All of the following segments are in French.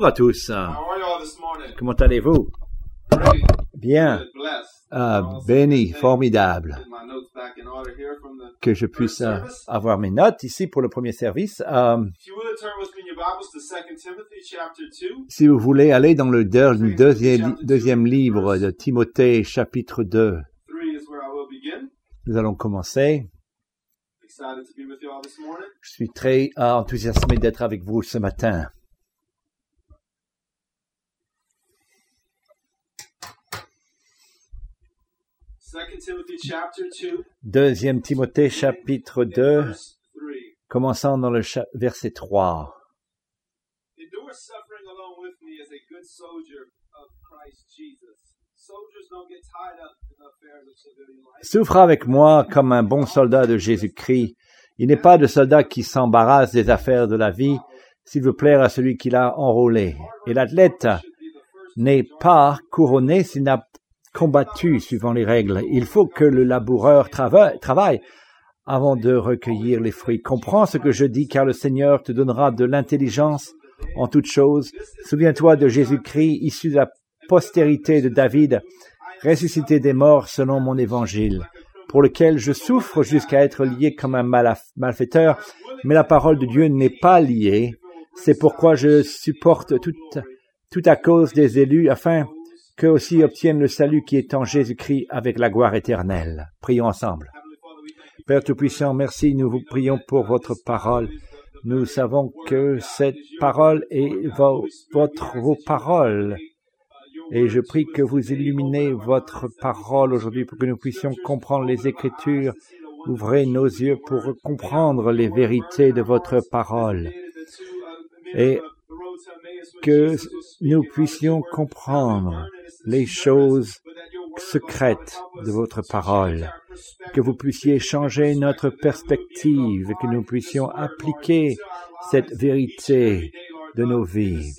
Bonjour à tous. Comment allez-vous? Bien. Ah, béni, formidable. Que je puisse euh, avoir mes notes ici pour le premier service. Euh, If you would turn with me in your Bibles to 2 Timothy chapter 2. si vous voulez aller dans le deux- deuxième, deuxième livre de Timothée, chapitre 2, 3 is where I will begin. nous allons commencer. Je suis très euh, enthousiasmé d'être avec vous ce matin. Second Timothy chapter 2, Deuxième Timothée, chapitre 2, verse 3. commençant dans le verset 3. Endure suffering along with me as a good soldier of Christ Jesus. Soldiers don't get tied up in the affairs of civilian life. Souffre avec moi comme un bon soldat de Jésus-Christ. Il n'est pas de soldat qui s'embarrasse des affaires de la vie, s'il veut plaire à celui qui l'a enrôlé. Et l'athlète n'est pas couronné s'il n'a combattu suivant les règles. Il faut que le laboureur trava- travaille avant de recueillir les fruits. Comprends ce que je dis, car le Seigneur te donnera de l'intelligence en toutes choses. Souviens-toi de Jésus-Christ, issu de la postérité de David, ressuscité des morts selon mon évangile, pour lequel je souffre jusqu'à être lié comme un malfaiteur, mais la parole de Dieu n'est pas liée. C'est pourquoi je supporte tout à cause des élus, afin qu'eux aussi obtiennent le salut qui est en Jésus-Christ avec la gloire éternelle. Prions ensemble. Père Tout-Puissant, merci, nous vous prions pour votre parole. Nous savons que cette parole est vo- votre, vos paroles. Et je prie que vous illuminez votre parole aujourd'hui pour que nous puissions comprendre les Écritures. Ouvrez nos yeux pour comprendre les vérités de votre parole. Et que nous puissions comprendre les choses secrètes de votre parole, que vous puissiez changer notre perspective, que nous puissions appliquer cette vérité de nos vies.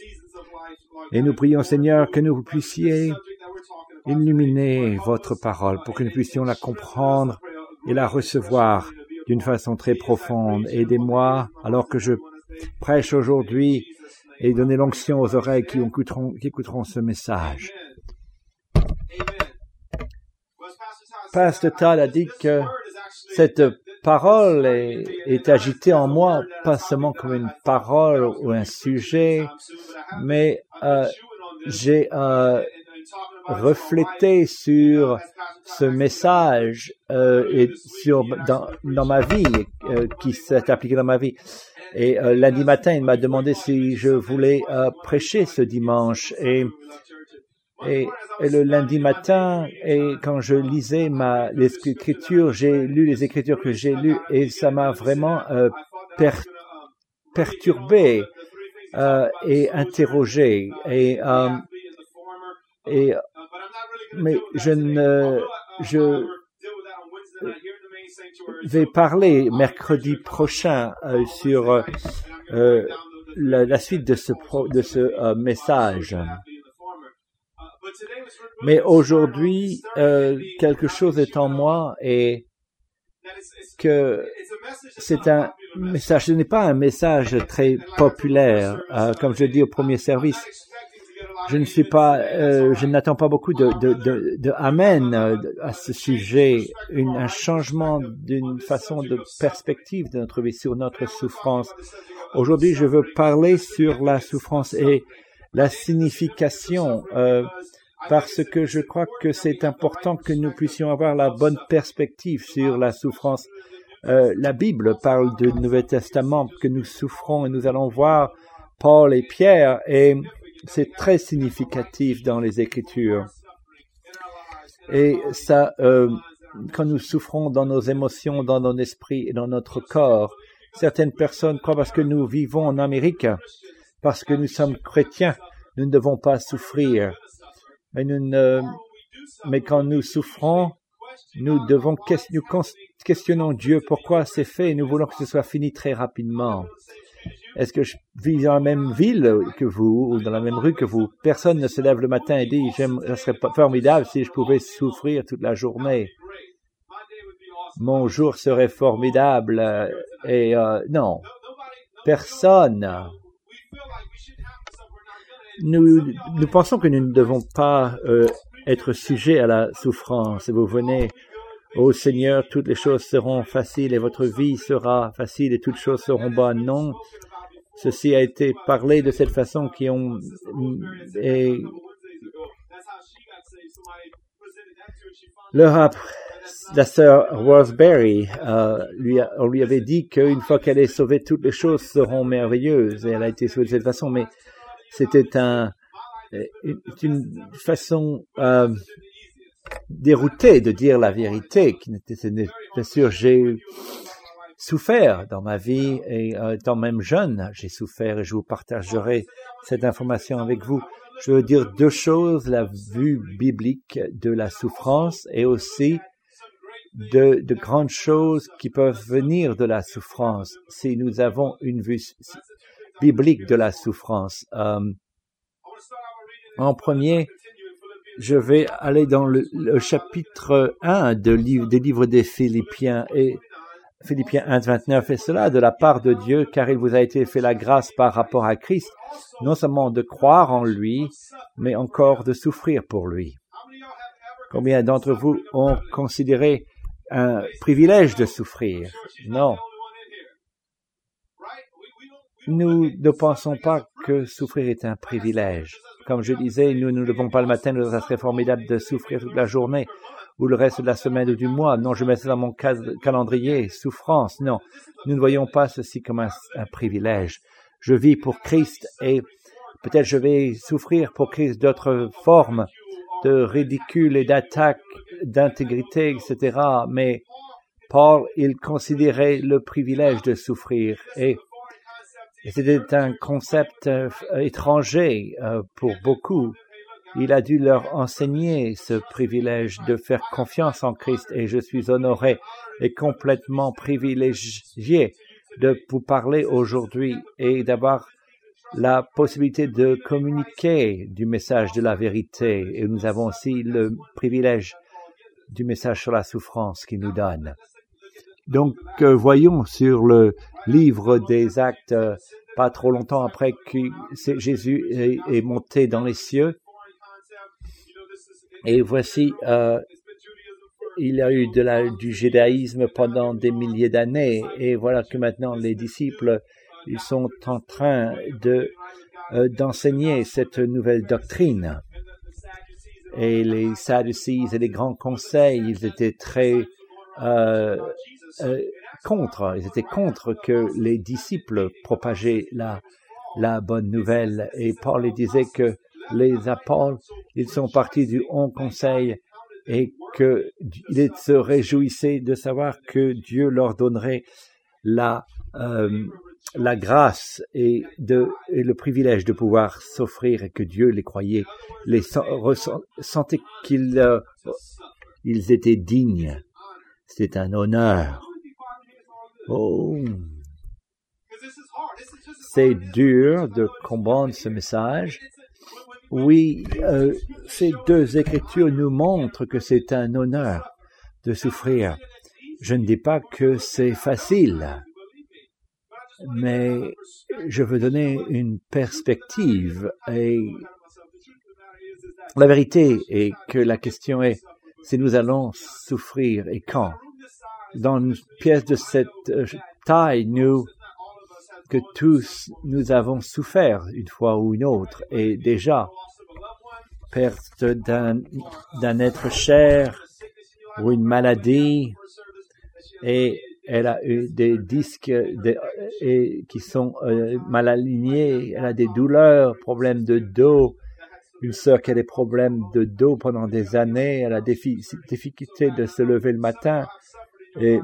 Et nous prions, Seigneur, que nous puissiez illuminer votre parole pour que nous puissions la comprendre et la recevoir d'une façon très profonde. Aidez-moi alors que je prêche aujourd'hui et donnez l'onction aux oreilles qui écouteront, ce message. Pasteur Tal a dit que cette parole est, est agitée en moi, pas seulement comme une parole ou un sujet, mais euh, j'ai euh, reflété sur ce message euh, et sur dans, dans ma vie euh, qui s'est appliqué dans ma vie. Et euh, lundi matin, il m'a demandé si je voulais euh, prêcher ce dimanche. Et, et, et le lundi matin, et quand je lisais ma les écritures, j'ai lu les écritures que j'ai lues et ça m'a vraiment euh, per- perturbé euh, et interrogé. Et, et mais je ne je vais parler mercredi prochain euh, sur euh, la, la suite de ce pro- de ce euh, message. Mais aujourd'hui, euh, quelque chose est en moi et que c'est un message. Ce n'est pas un message très populaire, euh, comme je dis au premier service. Je ne suis pas, euh, je n'attends pas beaucoup de, de, de, de amen euh, à ce sujet, une, un changement d'une façon de perspective de notre vie sur notre souffrance. Aujourd'hui, je veux parler sur la souffrance et la signification, euh, parce que je crois que c'est important que nous puissions avoir la bonne perspective sur la souffrance. Euh, la Bible parle du Nouveau Testament que nous souffrons et nous allons voir Paul et Pierre et c'est très significatif dans les Écritures. Et ça, euh, quand nous souffrons dans nos émotions, dans nos esprits et dans notre corps, certaines personnes croient parce que nous vivons en Amérique, parce que nous sommes chrétiens, nous ne devons pas souffrir. Mais, quand nous souffrons, nous devons nous questionnons Dieu pourquoi c'est fait et nous voulons que ce soit fini très rapidement. Est-ce que je vis dans la même ville que vous ou dans la même rue que vous? Personne ne se lève le matin et dit ça serait formidable si je pouvais souffrir toute la journée. Mon jour serait formidable euh, et euh, non, personne nous, pensons que nous ne devons pas euh, être sujets à la souffrance. Vous venez au Seigneur, toutes les choses seront faciles et votre vie sera facile et toutes choses seront bonnes. Non, ceci a été parlé de cette façon qui ont et leur la sœur Roseberry, euh, lui on lui avait dit qu'une fois qu'elle est sauvée, toutes les choses seront merveilleuses. Et elle a été sauvée de cette façon, mais c'était un, une, façon euh, déroutée de dire la vérité. Qui n'était, bien sûr, j'ai souffert dans ma vie et euh, étant même jeune, j'ai souffert et je vous partagerai cette information avec vous. Je veux dire deux choses, la vue biblique de la souffrance et aussi de, de grandes choses qui peuvent venir de la souffrance si nous avons une vue biblique de la souffrance. Euh, en premier, je vais aller dans le, chapitre 1 de livre, des livres des Philippiens et Philippiens 1, 29, et cela de la part de Dieu, car il vous a été fait la grâce par rapport à Christ, non seulement de croire en lui, mais encore de souffrir pour lui. Combien d'entre vous ont considéré un privilège de souffrir? Non. Nous ne pensons pas que souffrir est un privilège. Comme je disais, nous ne levons pas le matin, nous ça serait formidable de souffrir toute la journée ou le reste de la semaine ou du mois. Non, je mets ça dans mon calendrier. Souffrance, non. Nous ne voyons pas ceci comme un, privilège. Je vis pour Christ et peut-être je vais souffrir pour Christ d'autres formes de ridicule et d'attaque d'intégrité, etc. Mais Paul, il considérait le privilège de souffrir et, et c'était un concept euh, étranger euh, pour beaucoup. Il a dû leur enseigner ce privilège de faire confiance en Christ et je suis honoré et complètement privilégié de vous parler aujourd'hui et d'avoir la possibilité de communiquer du message de la vérité et nous avons aussi le privilège du message sur la souffrance qu'il nous donne. Donc, euh, voyons sur le livre des actes, euh, pas trop longtemps après que Jésus est monté dans les cieux, et voici, euh, il y a eu de la, du judaïsme pendant des milliers d'années, et voilà que maintenant les disciples, ils sont en train de euh, d'enseigner cette nouvelle doctrine. Et les Sadducees et les grands conseils, ils étaient très euh, euh, contre, ils étaient contre que les disciples propageaient la, la bonne nouvelle. Et Paul disait que les apôtres, ils sont partis du Haut Conseil et qu'ils se réjouissaient de savoir que Dieu leur donnerait la, euh, la grâce et, de, et le privilège de pouvoir s'offrir et que Dieu les croyait, les sentait qu'ils euh, ils étaient dignes. C'est un honneur. Oh, c'est dur de comprendre ce message. Oui, euh, ces deux écritures nous montrent que c'est un honneur de souffrir. Je ne dis pas que c'est facile, mais je veux donner une perspective et la vérité est que la question est si nous allons souffrir et quand. Dans une pièce de cette euh, taille, nous, que tous nous avons souffert une fois ou une autre et déjà perte d'un être cher ou une maladie et elle a eu des disques et qui sont euh, mal alignés, elle a des douleurs, problèmes de dos, une sœur qui a des problèmes de dos pendant des années, elle a des fi- difficultés de se lever le matin et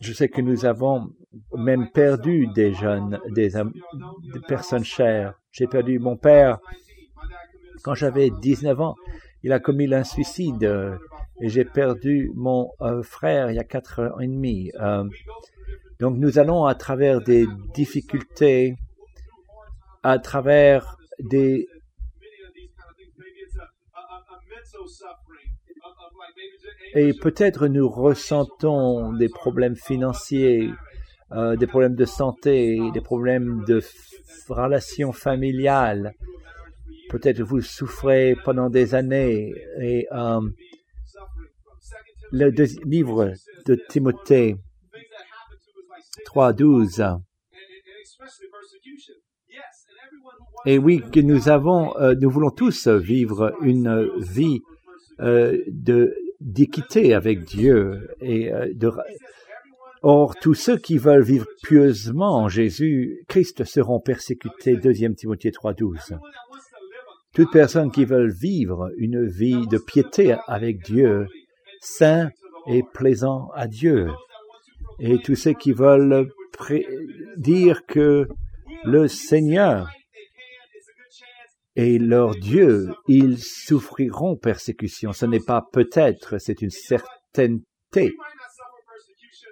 je sais que nous avons même perdu des jeunes, des, personnes chères. J'ai perdu mon père quand j'avais 19 ans. Il a commis un suicide euh, et j'ai perdu mon euh, frère il y a quatre ans et demi. Euh, donc nous allons à travers des difficultés, à travers des et peut-être nous ressentons des problèmes financiers, euh, des problèmes de santé, des problèmes de relations familiales. Peut-être vous souffrez pendant des années et euh, le livre de Timothée 3.12 Et oui, que nous avons, euh, nous voulons tous vivre une vie de d'équité avec Dieu euh. Or, tous ceux qui veulent vivre pieusement en Jésus Christ seront persécutés. 2 Timothée 3.12. Toutes personnes qui veulent vivre une vie de piété avec Dieu, saint et plaisant à Dieu, et tous ceux qui veulent dire que le Seigneur et leur Dieu, ils souffriront persécution. Ce n'est pas peut-être, c'est une certaineté.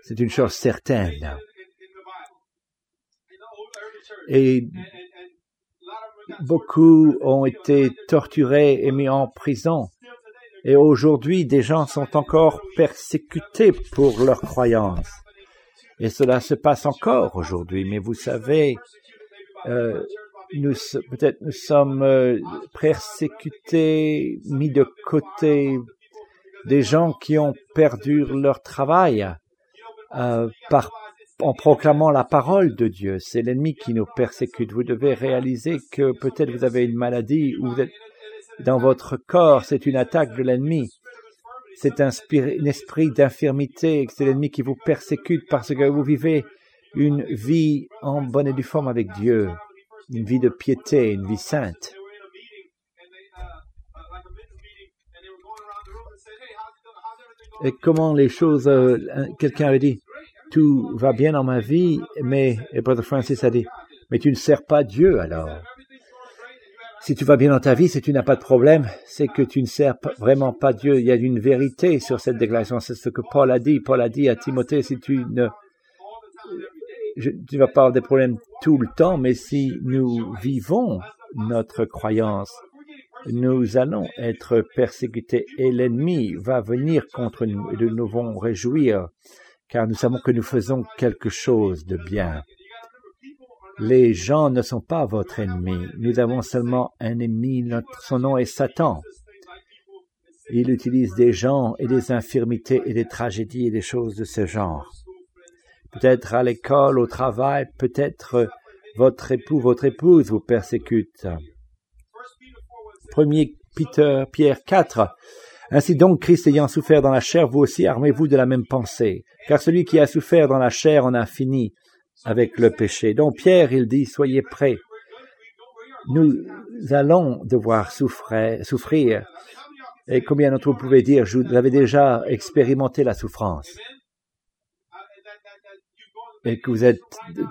C'est une chose certaine. Et beaucoup ont été torturés et mis en prison. Et aujourd'hui, des gens sont encore persécutés pour leurs croyances. Et cela se passe encore aujourd'hui. Mais vous savez, euh, nous peut-être nous sommes euh, persécutés, mis de côté, des gens qui ont perdu leur travail euh, par en proclamant la parole de Dieu. C'est l'ennemi qui nous persécute. Vous devez réaliser que peut-être vous avez une maladie ou vous êtes dans votre corps, c'est une attaque de l'ennemi. C'est un, un esprit d'infirmité, c'est l'ennemi qui vous persécute parce que vous vivez une vie en bonne et due forme avec Dieu, une vie de piété, une vie sainte. Et comment les choses, euh, quelqu'un avait dit, tout va bien dans ma vie, mais, et Brother Francis a dit, mais tu ne sers pas Dieu alors. Si tu vas bien dans ta vie, si tu n'as pas de problème, c'est que tu ne sers vraiment pas Dieu. Il y a une vérité sur cette déclaration. C'est ce que Paul a dit. Paul a dit à Timothée, si tu ne, tu vas parler des problèmes tout le temps, mais si nous vivons notre croyance, nous allons être persécutés et l'ennemi va venir contre nous et nous nous devons réjouir car nous savons que nous faisons quelque chose de bien. Les gens ne sont pas votre ennemi. Nous avons seulement un ennemi. Son nom est Satan. Il utilise des gens et des infirmités et des tragédies et des choses de ce genre. Peut-être à l'école, au travail, peut-être votre époux, votre épouse vous persécute. Premier Peter, Pierre 4. Ainsi donc, Christ ayant souffert dans la chair, vous aussi armez-vous de la même pensée. Car celui qui a souffert dans la chair en a fini avec le péché. Donc Pierre, il dit, soyez prêts. Nous allons devoir souffrir, souffrir. Et combien d'entre vous pouvez dire, je- vous avez déjà expérimenté la souffrance? Et que vous êtes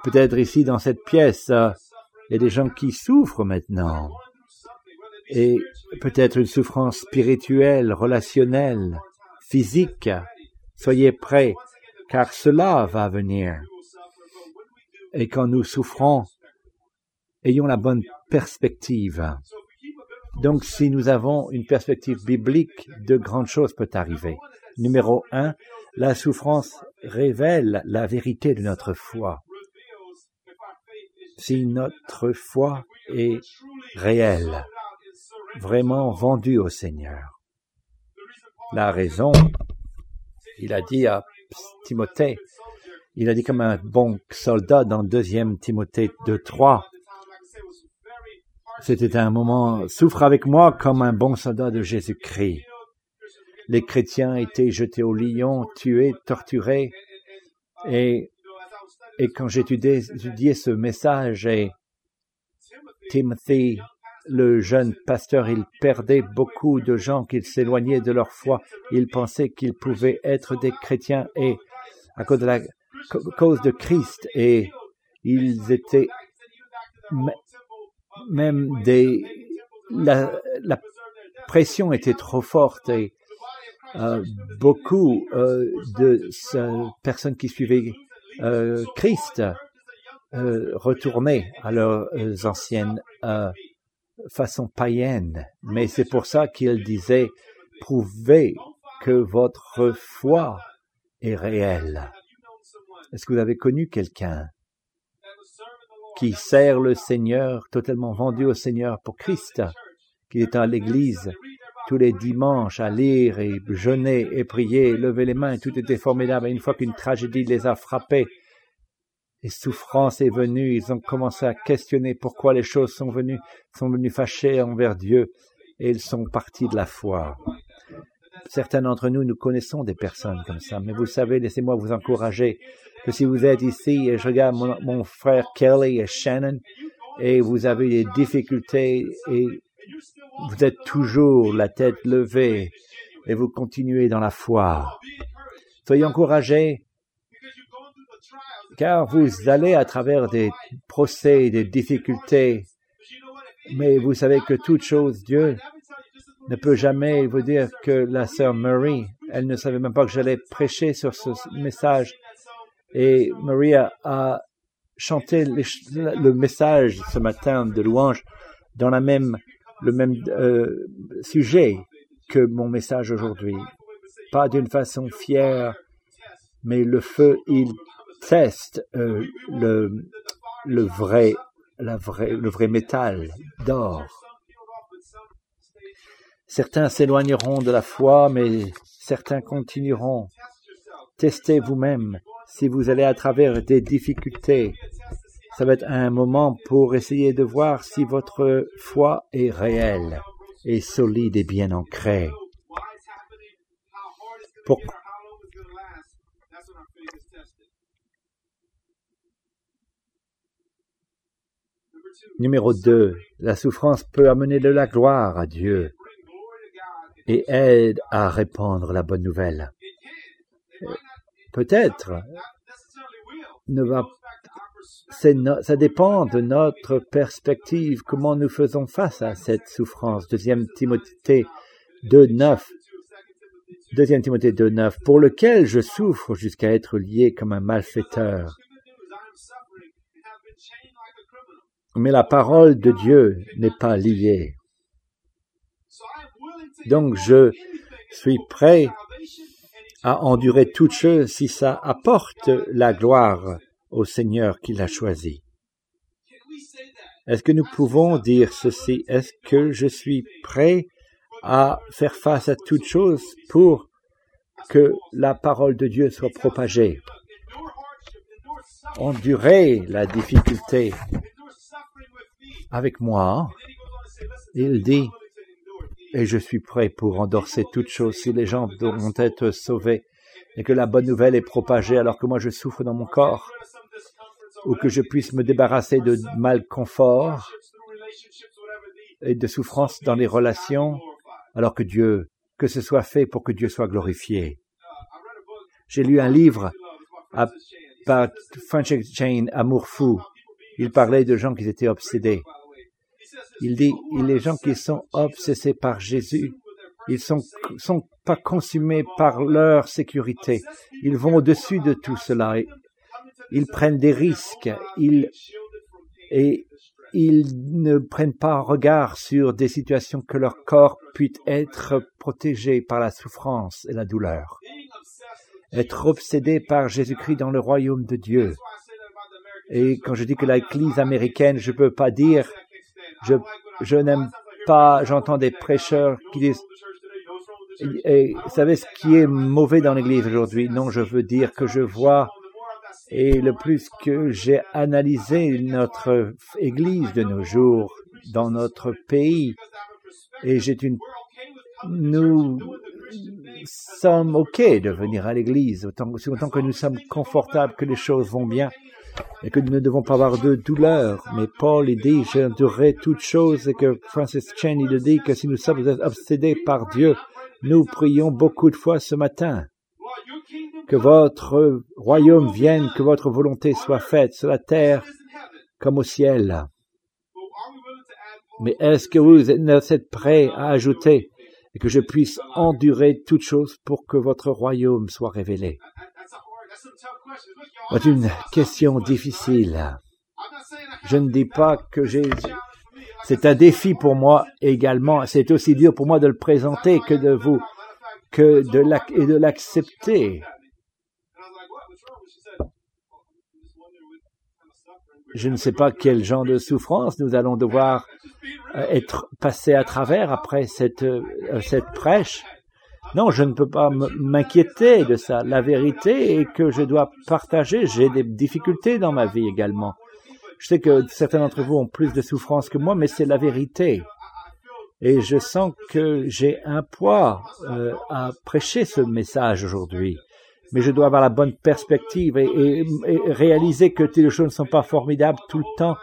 peut-être ici dans cette pièce, il y a des gens qui souffrent maintenant. Et peut-être une souffrance spirituelle, relationnelle, physique. Soyez prêts, car cela va venir. Et quand nous souffrons, ayons la bonne perspective. Donc, si nous avons une perspective biblique, de grandes choses peuvent arriver. Numéro un, la souffrance révèle la vérité de notre foi. Si notre foi est réelle, vraiment vendue au Seigneur. La raison, il a dit à Timothée, il a dit comme un bon soldat dans 2 Timothée 2.3, c'était un moment, souffre avec moi comme un bon soldat de Jésus-Christ. Les chrétiens étaient jetés au lion, tués, torturés, et, quand j'étudiais étudiais ce message, et Timothy, le jeune pasteur, il perdait beaucoup de gens qui s'éloignaient de leur foi. Il pensait qu'ils pouvaient être des chrétiens et à cause de Christ et ils étaient même des la, la pression était trop forte et euh, beaucoup euh, de personnes qui suivaient euh, Christ retournaient à leurs anciennes façons païennes. Mais c'est pour ça qu'il disait prouvez que votre foi est réelle. Est-ce que vous avez connu quelqu'un qui sert le Seigneur, totalement vendu au Seigneur pour Christ qui étaient à l'église tous les dimanches à lire et jeûner et prier, lever les mains, tout était formidable. Et une fois qu'une tragédie les a frappés, et souffrance est venue, ils ont commencé à questionner pourquoi les choses sont venues, sont venues fâchées envers Dieu, et ils sont partis de la foi. Certains d'entre nous, nous connaissons des personnes comme ça, mais vous savez, laissez-moi vous encourager que si vous êtes ici, et je regarde mon, mon frère Kelly et Shannon, et vous avez des difficultés, et vous êtes toujours la tête levée, et vous continuez dans la foi. Soyez encouragés, car vous allez à travers des procès, des difficultés, mais vous savez que toute chose, Dieu ne peut jamais vous dire que la sœur Marie, elle ne savait même pas que j'allais prêcher sur ce message. Et Maria a chanté le message ce matin de louange dans la même, le même euh, sujet que mon message aujourd'hui. Pas d'une façon fière, mais le feu, il teste euh, le, vrai, le vrai métal d'or. Certains s'éloigneront de la foi, mais certains continueront. Testez vous-même si vous allez à travers des difficultés. Ça va être un moment pour essayer de voir si votre foi est réelle et solide et bien ancrée. Numéro 2. La souffrance peut amener de la gloire à Dieu et aide à répandre la bonne nouvelle. Peut-être ne va ça dépend de notre perspective, comment nous faisons face à cette souffrance. Deuxième Timothée 2.9. Deuxième Timothée 2.9. Pour lequel je souffre jusqu'à être lié comme un malfaiteur. Mais la parole de Dieu n'est pas liée. Donc je suis prêt à endurer toute chose si ça apporte la gloire au Seigneur qui l'a choisi. Est-ce que nous pouvons dire ceci? Est-ce que je suis prêt à faire face à toute chose pour que la parole de Dieu soit propagée? Endurer la difficulté avec moi, il dit, et je suis prêt pour endorser toute chose si les gens devront être sauvés et que la bonne nouvelle est propagée alors que moi je souffre dans mon corps ou que je puisse me débarrasser de malconfort et de souffrance dans les relations, alors que Dieu, que ce soit fait pour que Dieu soit glorifié. J'ai lu un livre à, par Francis Chain, Amour fou. Il parlait de gens qui étaient obsédés. Il dit, les gens qui sont obsédés par Jésus, ils sont, sont pas consumés par leur sécurité. Ils vont au-dessus de tout cela ils prennent des risques, ils, et ils ne prennent pas regard sur des situations que leur corps puisse être protégé par la souffrance et la douleur. Être obsédé par Jésus-Christ dans le royaume de Dieu. Et quand je dis que l'Église américaine, je ne peux pas dire, je, je n'aime pas, j'entends des prêcheurs qui disent, et savez ce qui est mauvais dans l'Église aujourd'hui? Non, je veux dire que je vois et le plus que j'ai analysé notre Église de nos jours dans notre pays, et j'ai une, nous sommes ok de venir à l'Église autant, que nous sommes confortables, que les choses vont bien et que nous ne devons pas avoir de douleur. Mais Paul, il dit, j'endurerai toutes choses et que Francis Chen, il dit que si nous sommes obsédés par Dieu, nous prions beaucoup de fois ce matin que votre royaume vienne, que votre volonté soit faite sur la terre comme au ciel. Mais est-ce que vous êtes prêt à ajouter et que je puisse endurer toute chose pour que votre royaume soit révélé? C'est une question difficile. Je ne dis pas que j'ai... C'est un défi pour moi également. C'est aussi dur pour moi de le présenter que de vous, que de l'accepter. Je ne sais pas quel genre de souffrance nous allons devoir euh, être passés à travers après cette, euh, cette prêche. Non, je ne peux pas m'inquiéter de ça. La vérité est que je dois partager. J'ai des difficultés dans ma vie également. Je sais que certains d'entre vous ont plus de souffrance que moi, mais c'est la vérité. Et je sens que j'ai un poids euh, à prêcher ce message aujourd'hui. Mais je dois avoir la bonne perspective et, réaliser que les choses ne sont pas formidables tout le temps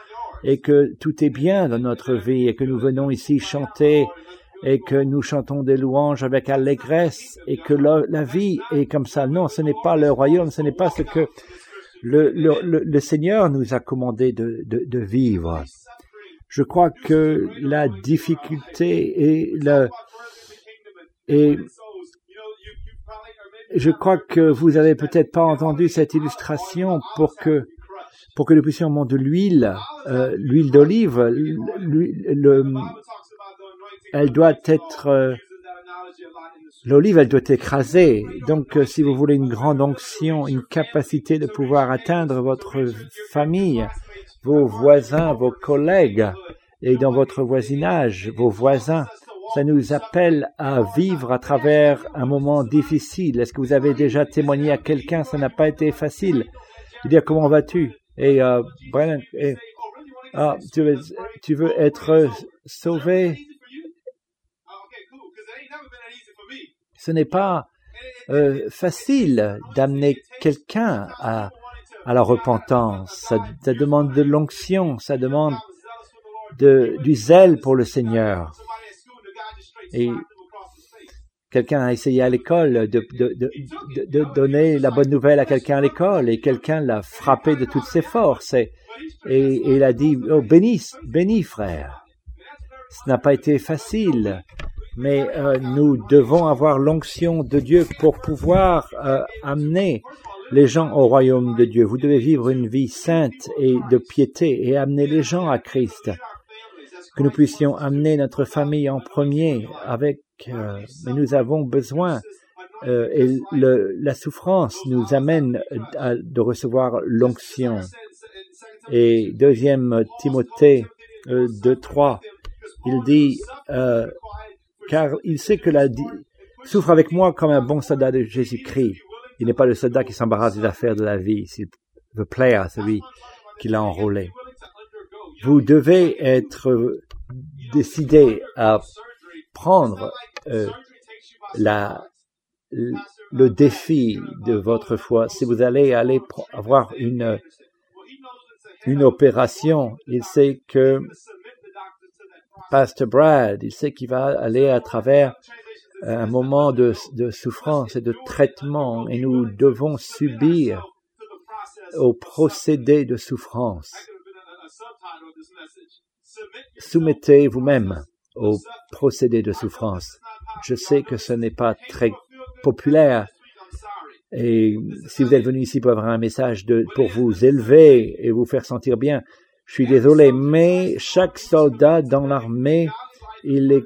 et que tout est bien dans notre vie et que nous venons ici chanter et que nous chantons des louanges avec allégresse et que la, vie est comme ça. Non, ce n'est pas le royaume, ce n'est pas ce que le, Seigneur nous a commandé de, vivre. Je crois que la difficulté et le et je crois que vous avez peut-être pas entendu cette illustration pour que pour que nous puissions de l'huile, euh, l'huile d'olive, le, elle doit être euh, L'olive, elle doit être écrasée. Donc, euh, si vous voulez une grande onction, une capacité de pouvoir atteindre votre famille, vos voisins, vos collègues, et dans votre voisinage, vos voisins, ça nous appelle à vivre à travers un moment difficile. Est-ce que vous avez déjà témoigné à quelqu'un Ça n'a pas été facile? Dire comment vas-tu Et euh, et, ah, tu, veux, tu veux être sauvé ce n'est pas euh, facile d'amener quelqu'un à, à la repentance. Ça, ça demande de l'onction, ça demande de, du zèle pour le Seigneur. Et quelqu'un a essayé à l'école de, donner la bonne nouvelle à quelqu'un à l'école et quelqu'un l'a frappé de toutes ses forces et il a dit, oh, bénis, bénis frère. Ce n'a pas été facile mais euh, nous devons avoir l'onction de Dieu pour pouvoir euh, amener les gens au royaume de Dieu. Vous devez vivre une vie sainte et de piété et amener les gens à Christ. Que nous puissions amener notre famille en premier avec, euh, mais nous avons besoin euh, et la souffrance nous amène à, de recevoir l'onction. Et deuxième Timothée euh, 2.3, il dit, euh, car il sait que la souffre avec moi comme un bon soldat de Jésus-Christ. Il n'est pas le soldat qui s'embarrasse des affaires de la vie, s'il veut plaire à celui qui l'a enrôlé. Vous devez être décidé à prendre euh, la, le défi de votre foi. Si vous allez aller avoir une, une opération, il sait que Pasteur Brad, il sait qu'il va aller à travers un moment de, de, souffrance et de traitement et nous devons subir au procédé de souffrance. Soumettez vous-même au procédé de souffrance. Je sais que ce n'est pas très populaire et si vous êtes venu ici pour avoir un message pour vous élever et vous faire sentir bien, je suis désolé, mais chaque soldat dans l'armée, il est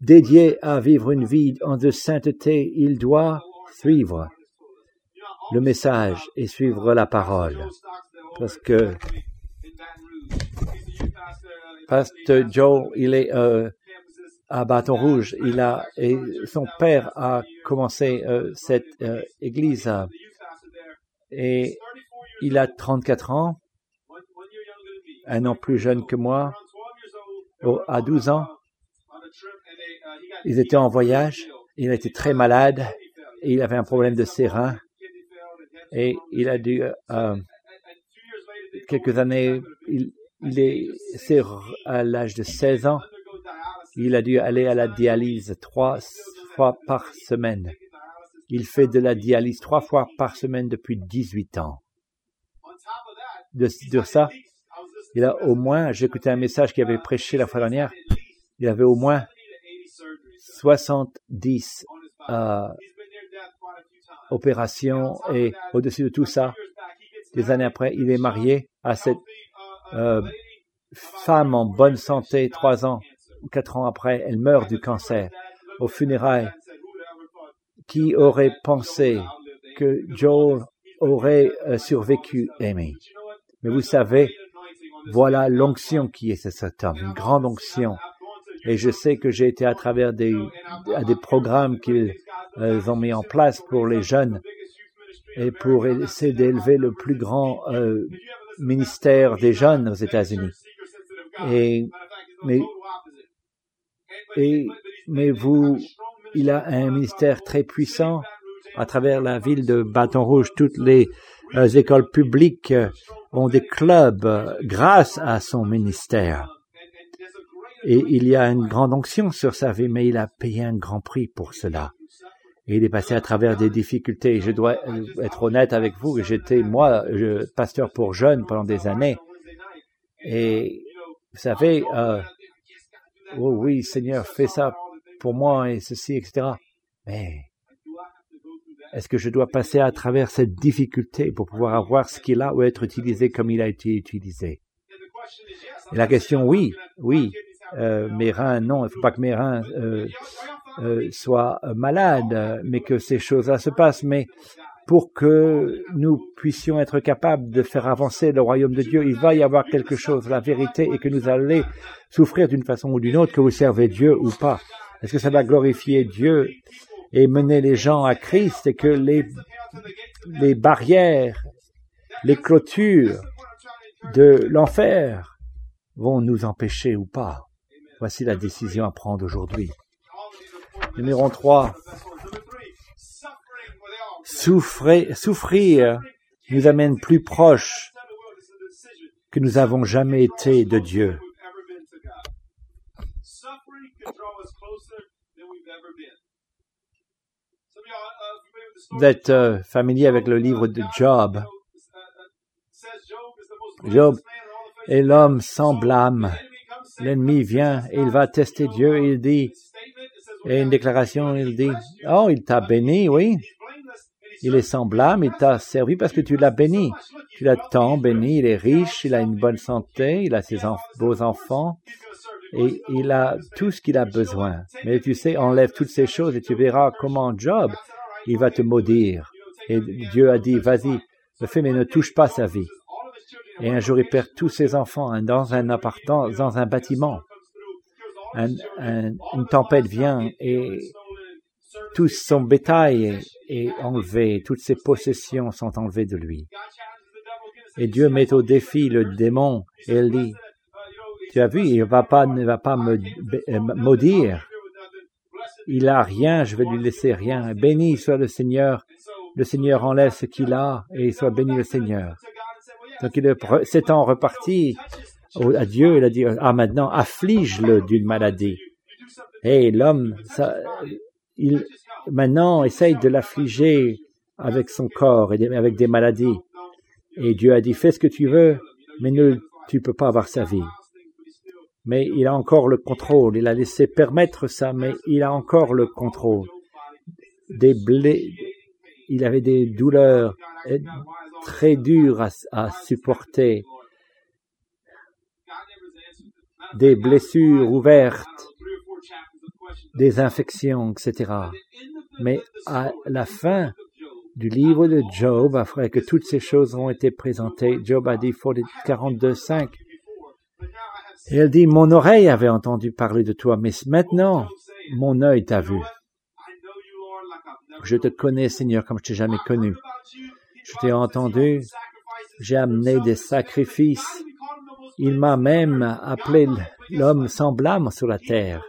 dédié à vivre une vie en de sainteté. Il doit suivre le message et suivre la parole. Parce que Pasteur Joe, il est euh, à Bâton Rouge. Il a et son père a commencé euh, cette euh, église. Et il a 34 ans. Un an plus jeune que moi, à 12 ans. Ils étaient en voyage, il était très malade, il avait un problème de ses reins, et il a dû, quelques années, c'est à l'âge de 16 ans, il a dû aller à la dialyse trois fois par semaine. Il fait de la dialyse trois fois par semaine depuis 18 ans. De, de ça, il a au moins, écouté un message qu'il avait prêché la fois dernière, il avait au moins 70 euh, opérations et au-dessus de tout ça, des années après, il est marié à cette euh, femme en bonne santé, trois ans ou quatre ans après, elle meurt du cancer. Aux funérailles, qui aurait pensé que Joel aurait euh, survécu Amy? Mais vous savez, voilà l'onction qui est cet homme, une grande onction. Et je sais que j'ai été à travers des, des programmes qu'ils euh, ont mis en place pour les jeunes et pour essayer d'élever le plus grand euh, ministère des jeunes aux États-Unis. Et mais et mais vous, il a un ministère très puissant à travers la ville de Bâton Rouge. Toutes les euh, écoles publiques euh, ont des clubs euh, grâce à son ministère. Et il y a une grande onction sur sa vie, mais il a payé un grand prix pour cela. Et il est passé à travers des difficultés. Je dois être honnête avec vous. J'étais, moi, pasteur pour jeunes pendant des années. Et vous savez, euh, oh oui, Seigneur, fais ça pour moi et ceci, etc. Mais est-ce que je dois passer à travers cette difficulté pour pouvoir avoir ce qu'il a ou être utilisé comme il a été utilisé? Et la question, oui, oui. Euh, mes reins, non, il ne faut pas que mes reins euh, euh, soient malades, mais que ces choses-là se passent. Mais pour que nous puissions être capables de faire avancer le royaume de Dieu, il va y avoir quelque chose. La vérité est que nous allons souffrir d'une façon ou d'une autre, que vous servez Dieu ou pas. Est-ce que ça va glorifier Dieu et mener les gens à Christ et que les, les barrières, les clôtures de l'enfer vont nous empêcher ou pas? Voici la décision à prendre aujourd'hui. Numéro 3. Souffrir, nous amène plus proche que nous avons jamais été de Dieu. Vous êtes euh, familier avec le livre de Job. Job est l'homme sans blâme. L'ennemi vient et il va tester Dieu et il dit, et une déclaration, il dit, oh, il t'a béni, oui. Il est blâme, il t'a servi parce que tu l'as béni. Tu l'as tant béni, il est riche, il a une bonne santé, il a ses beaux enfants et il a tout ce qu'il a besoin. Mais tu sais, enlève toutes ces choses et tu verras comment Job il va te maudire. Et Dieu a dit, vas-y, le fais, mais ne touche pas sa vie. Et un jour, il perd tous ses enfants hein, dans un appartement, dans un bâtiment. Une tempête vient et tout son bétail est, enlevé, toutes ses possessions sont enlevées de lui. Et Dieu met au défi le démon et dit, tu as vu, il ne va pas me maudire, il a rien, je vais lui laisser rien. Béni soit le Seigneur. Le Seigneur enlève ce qu'il a et soit béni le Seigneur. Donc il s'étant reparti à Dieu, il a dit, ah maintenant, afflige-le d'une maladie. Et l'homme, maintenant essaye de l'affliger avec son corps et avec des maladies. Et Dieu a dit, fais ce que tu veux, mais ne, tu peux pas avoir sa vie mais il a encore le contrôle. Il a laissé permettre ça, mais il a encore le contrôle. Des blés, il avait des douleurs très dures à supporter, des blessures ouvertes, des infections, etc. Mais à la fin du livre de Job, après que toutes ces choses ont été présentées, Job a dit 42.5, et elle dit, mon oreille avait entendu parler de toi, mais maintenant, mon œil t'a vu. Je te connais, Seigneur, comme je t'ai jamais connu. Je t'ai entendu, j'ai amené des sacrifices. Il m'a même appelé l'homme sans blâme sur la terre.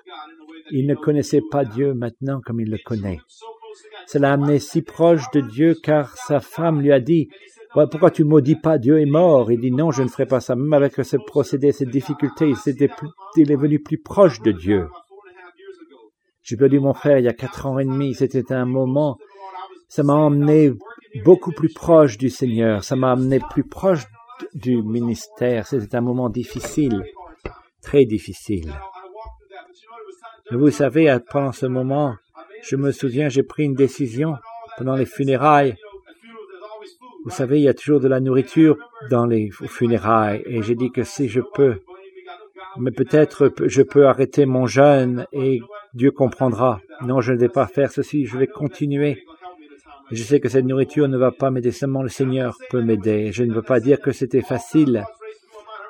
Il ne connaissait pas Dieu maintenant comme il le connaît. Cela l'a amené si proche de Dieu car sa femme lui a dit, pourquoi tu maudis pas Dieu est mort? Il dit non, je ne ferai pas ça. Même avec ce procédé, cette difficulté, il, est venu plus proche de Dieu. J'ai perdu mon frère il y a quatre ans et demi. C'était un moment, ça m'a emmené beaucoup plus proche du Seigneur. Ça m'a amené plus proche du ministère. C'était un moment difficile, très difficile. vous savez, pendant ce moment, je me souviens, j'ai pris une décision pendant les funérailles vous savez, il y a toujours de la nourriture dans les funérailles et j'ai dit que si je peux, mais peut-être je peux arrêter mon jeûne et Dieu comprendra. Non, je ne vais pas faire ceci, je vais continuer. Je sais que cette nourriture ne va pas m'aider, seulement le Seigneur peut m'aider. Je ne veux pas dire que c'était facile.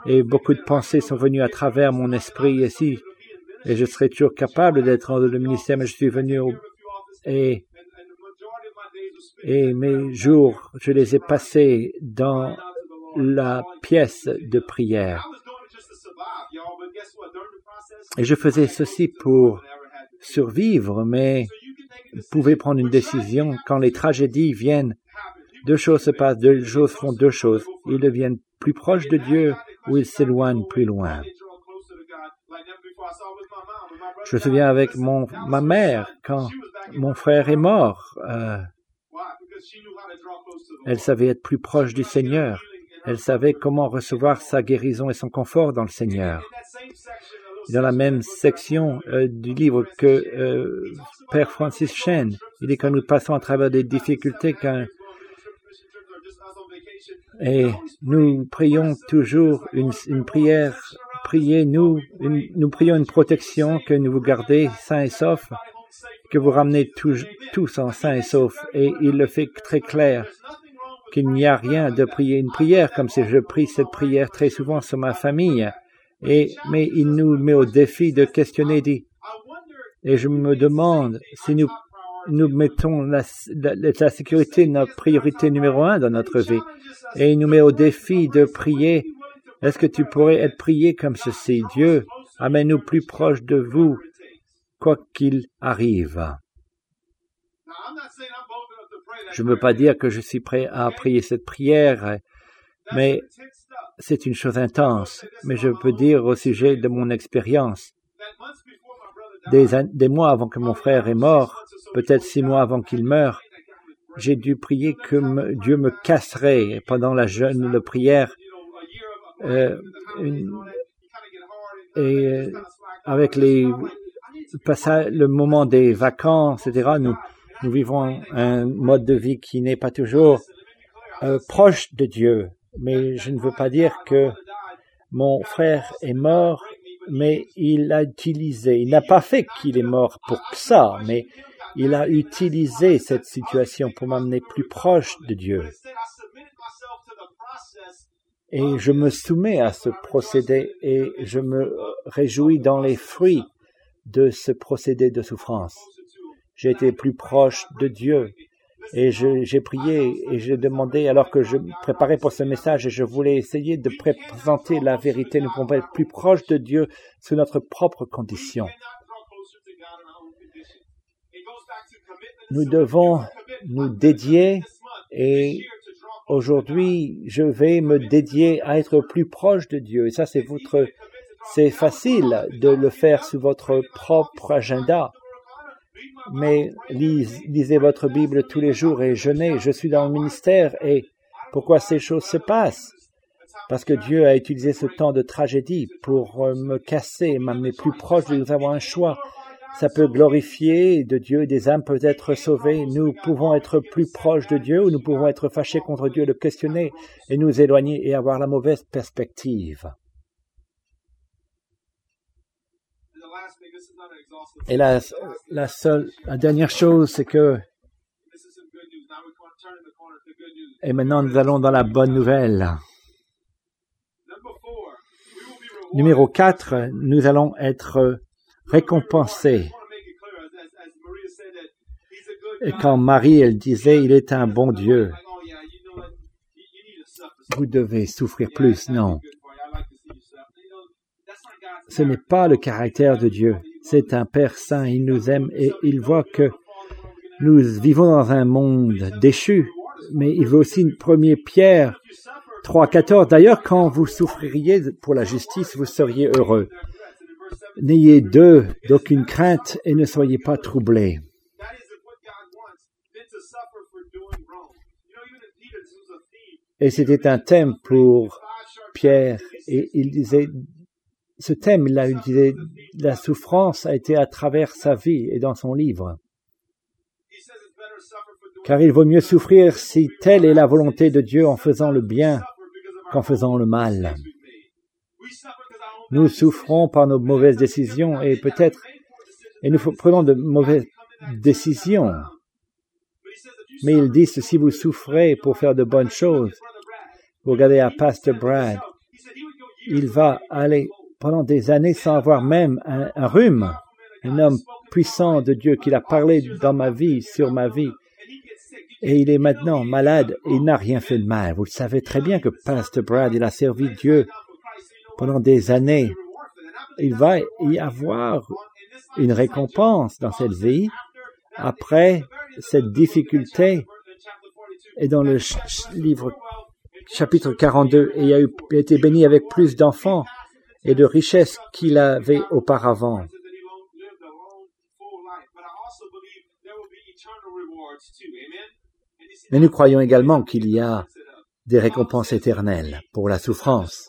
Et beaucoup de pensées sont venues à travers mon esprit ici. Et je serais toujours capable d'être dans le ministère, mais je suis venu et, et mes jours, je les ai passés dans la pièce de prière. Et je faisais ceci pour survivre, mais pouvez prendre une décision quand les tragédies viennent. Deux choses se passent, deux choses font deux choses. Ils deviennent plus proches de Dieu ou ils s'éloignent plus loin. Je me souviens avec mon, ma mère, quand mon frère est mort, euh, elle savait être plus proche du Seigneur. Elle savait comment recevoir sa guérison et son confort dans le Seigneur. Dans la même section euh, du livre que euh, Père Francis Chen, il dit que nous passons à travers des difficultés qu'un et nous prions toujours une, une prière, priez nous, prions une protection que nous vous gardez sains et saufs, que vous ramenez tous, tous en sains et saufs. Et il le fait très clair qu'il n'y a rien de prier une prière comme si je prie cette prière très souvent sur ma famille. Et, mais il nous met au défi de questionner, dit, et je me demande si nous, nous mettons la, la, la sécurité notre priorité numéro un dans notre vie. Et il nous met au défi de prier. Est-ce que tu pourrais être prié comme ceci? Dieu, amène-nous plus proche de vous, quoi qu'il arrive. Je ne veux pas dire que je suis prêt à prier cette prière, mais c'est une chose intense. Mais je peux dire au sujet de mon expérience. Des, mois avant que mon frère est mort, peut-être six mois avant qu'il meure, j'ai dû prier que Dieu me casserait pendant la jeûne de prière. Euh, et euh, avec les le moment des vacances, etc., nous, nous vivons un mode de vie qui n'est pas toujours euh, proche de Dieu. Mais je ne veux pas dire que mon frère est mort, mais il a utilisé, il n'a pas fait qu'il est mort pour ça, mais il a utilisé cette situation pour m'amener plus proche de Dieu. Et je me soumets à ce procédé et je me réjouis dans les fruits de ce procédé de souffrance. J'ai été plus proche de Dieu et j'ai prié et j'ai demandé alors que je préparais pour ce message et je voulais essayer de présenter la vérité. Nous pouvons être plus proches de Dieu sous notre propre condition. Nous devons nous dédier et aujourd'hui je vais me dédier à être plus proche de Dieu. Et ça c'est votre, c'est facile de le faire sous votre propre agenda mais lisez votre Bible tous les jours et jeûnez. Je suis dans le ministère et pourquoi ces choses se passent? Parce que Dieu a utilisé ce temps de tragédie pour euh, me casser, m'amener plus proche de nous avoir un choix. Ça peut glorifier de Dieu, des âmes peuvent être sauvées. Nous pouvons être plus proches de Dieu ou nous pouvons être fâchés contre Dieu, le questionner et nous éloigner et avoir la mauvaise perspective. Et la, seule, la dernière chose, c'est que, et maintenant nous allons dans la bonne nouvelle. Numéro 4, nous allons être récompensés. Et quand Marie, elle disait, il est un bon Dieu, vous devez souffrir plus, non. Ce n'est pas le caractère de Dieu. C'est un Père saint, il nous aime et il voit que nous vivons dans un monde déchu, mais il veut aussi une première pierre 3.14. D'ailleurs, quand vous souffririez pour la justice, vous seriez heureux. N'ayez d'eux d'aucune crainte et ne soyez pas troublés. Et c'était un thème pour Pierre, et il disait ce thème, la souffrance a été à travers sa vie et dans son livre. Car il vaut mieux souffrir si telle est la volonté de Dieu en faisant le bien qu'en faisant le mal. Nous souffrons par nos mauvaises décisions et peut-être, et nous prenons de mauvaises décisions. Mais il dit, si vous souffrez pour faire de bonnes choses, vous regardez à Pasteur Brad, il va aller pendant des années sans avoir même un, rhume. Un homme puissant de Dieu qu'il a parlé dans ma vie, sur ma vie. Et il est maintenant malade et n'a rien fait de mal. Vous le savez très bien que Pasteur Brad, il a servi Dieu pendant des années. Il va y avoir une récompense dans cette vie après cette difficulté. Et dans le livre chapitre 42, et il a, il a été béni avec plus d'enfants et de richesses qu'il avait auparavant. Mais nous croyons également qu'il y a des récompenses éternelles pour la souffrance.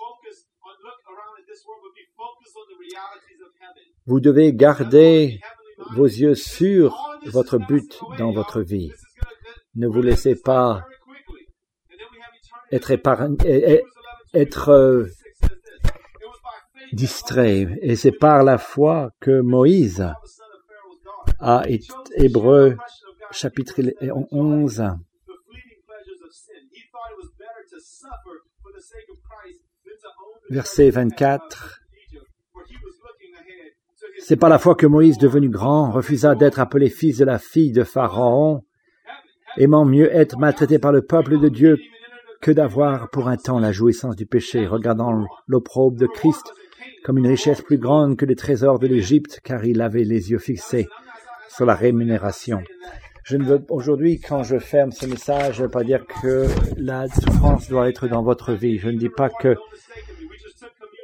Vous devez garder vos yeux sur votre but dans votre vie. Ne vous laissez pas être épargné, être euh, distrait. Et c'est par la foi que Moïse a Hébreu chapitre 11 verset 24 c'est par la foi que Moïse, devenu grand, refusa d'être appelé fils de la fille de Pharaon, aimant mieux être maltraité par le peuple de Dieu que d'avoir pour un temps la jouissance du péché, regardant l'opprobre de Christ comme une richesse plus grande que les trésors de l'Égypte, car il avait les yeux fixés sur la rémunération. Je ne veux aujourd'hui, quand je ferme ce message, pas dire que la souffrance doit être dans votre vie. Je ne dis pas que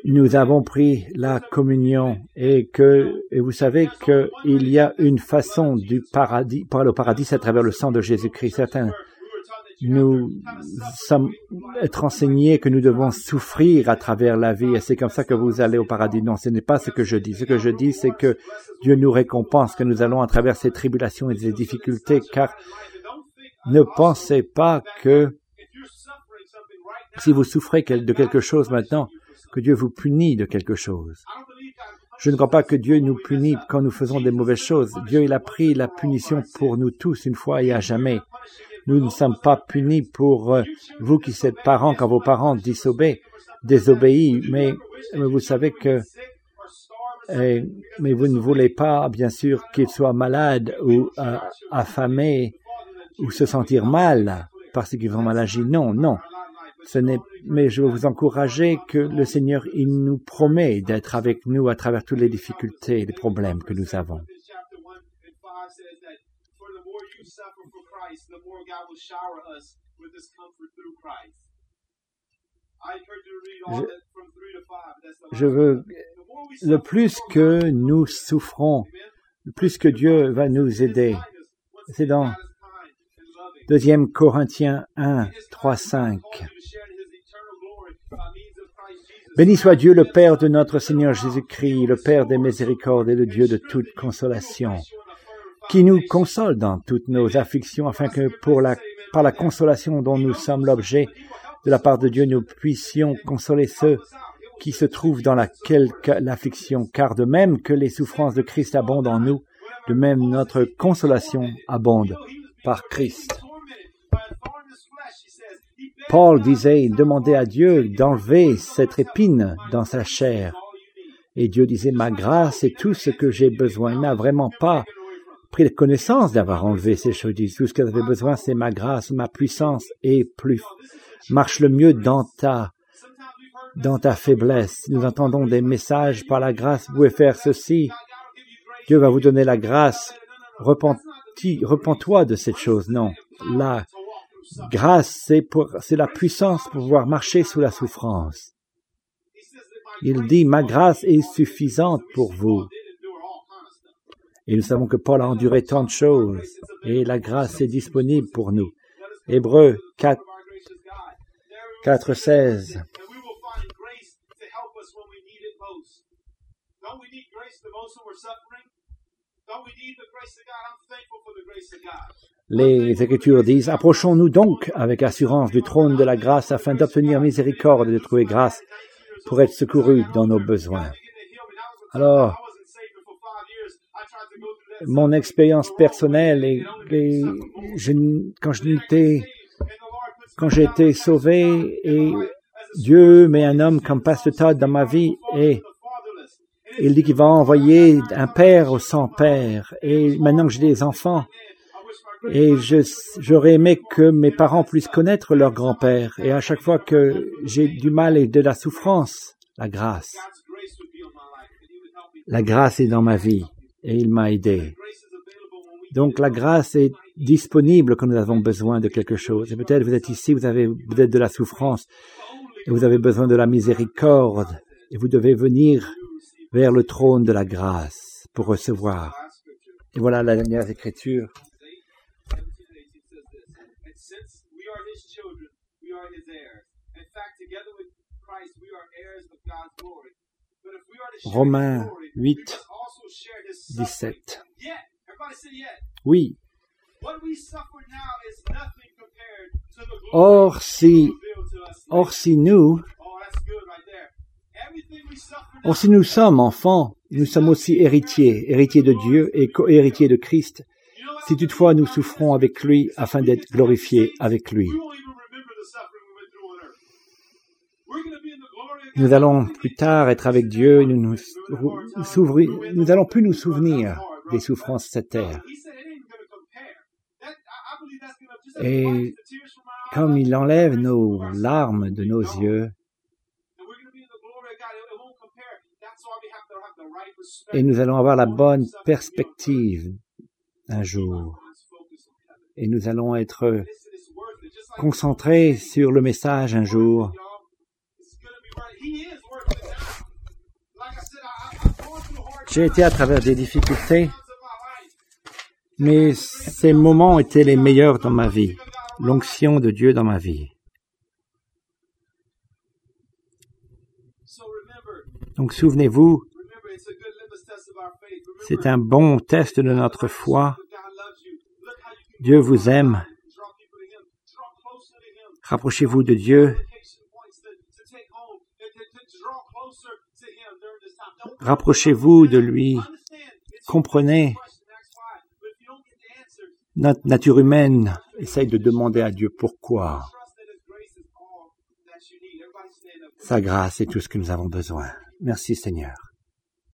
nous avons pris la communion et que et vous savez qu'il y a une façon du paradis aller au paradis à travers le sang de Jésus-Christ. Certains nous sommes enseignés que nous devons souffrir à travers la vie et c'est comme ça que vous allez au paradis. Non, ce n'est pas ce que je dis. Ce que je dis, c'est que Dieu nous récompense, que nous allons à travers ces tribulations et ces difficultés, car ne pensez pas que si vous souffrez de quelque chose maintenant, que Dieu vous punit de quelque chose. Je ne crois pas que Dieu nous punit quand nous faisons des mauvaises choses. Dieu, il a pris la punition pour nous tous une fois et à jamais. Nous ne sommes pas punis pour vous qui êtes parents quand vos parents disobéissent, désobéissent, mais, mais vous savez que et, mais vous ne voulez pas, bien sûr, qu'ils soient malades ou euh, affamés ou se sentir mal parce qu'ils ont mal agi. Non, non. Ce n'est, mais je veux vous encourager que le Seigneur, il nous promet d'être avec nous à travers toutes les difficultés et les problèmes que nous avons. Je, je veux, le plus que nous souffrons, le plus que Dieu va nous aider. C'est dans 2 Corinthiens 1, 3, 5. Béni soit Dieu, le Père de notre Seigneur Jésus-Christ, le Père des miséricordes et le Dieu de toute consolation, qui nous console dans toutes nos afflictions, afin que par la consolation dont nous sommes l'objet, de la part de Dieu, nous puissions consoler ceux qui se trouvent dans la l'affliction, car de même que les souffrances de Christ abondent en nous, de même notre consolation abonde par Christ. Paul disait, il demandait à Dieu d'enlever cette épine dans sa chair. Et Dieu disait, ma grâce est tout ce que j'ai besoin. Il n'a vraiment pas pris connaissance d'avoir enlevé ces choses. Tout ce qu'il avait besoin, c'est ma grâce, ma puissance et plus. Marche le mieux dans ta, dans ta faiblesse. Nous entendons des messages par la grâce. Vous pouvez faire ceci. Dieu va vous donner la grâce. Repentis, repens-toi de cette chose. Non. La grâce, c'est c'est la puissance pour pouvoir marcher sous la souffrance. Il dit, ma grâce est suffisante pour vous. Et nous savons que Paul a enduré tant de choses et la grâce est disponible pour nous. Hébreux 4, 4, 16. Les Écritures disent, approchons-nous donc avec assurance du trône de la grâce afin d'obtenir miséricorde et de trouver grâce pour être secourus dans nos besoins. Alors, mon expérience personnelle et, et je, quand quand j'ai été sauvé et Dieu met un homme comme Pasteur Todd dans ma vie et il dit qu'il va envoyer un père au sans père. Et maintenant que j'ai des enfants, et j'aurais aimé que mes parents puissent connaître leur grand-père. Et à chaque fois que j'ai du mal et de la souffrance, la grâce. La grâce est dans ma vie et il m'a aidé. Donc la grâce est disponible quand nous avons besoin de quelque chose. Et peut-être vous êtes ici, vous avez peut-être de la souffrance et vous avez besoin de la miséricorde et vous devez venir vers le trône de la grâce pour recevoir. Et voilà la dernière écriture. Romains 8, 17. Oui. Or si, or si nous, or si nous sommes enfants, nous sommes aussi héritiers, héritiers de Dieu et co-héritiers de Christ, si toutefois nous souffrons avec lui afin d'être glorifiés avec lui. Nous allons plus tard être avec Dieu et nous, nous, nous allons plus nous souvenir des souffrances de cette terre. Et comme il enlève nos larmes de nos yeux, et nous allons avoir la bonne perspective un jour. Et nous allons être concentrés sur le message un jour. J'ai été à travers des difficultés, mais ces moments étaient les meilleurs dans ma vie, l'onction de Dieu dans ma vie. Donc souvenez-vous, c'est un bon test de notre foi. Dieu vous aime. Rapprochez-vous de Dieu. Rapprochez-vous de lui. Comprenez. Notre nature humaine essaye de demander à Dieu pourquoi. Sa grâce est tout ce que nous avons besoin. Merci Seigneur.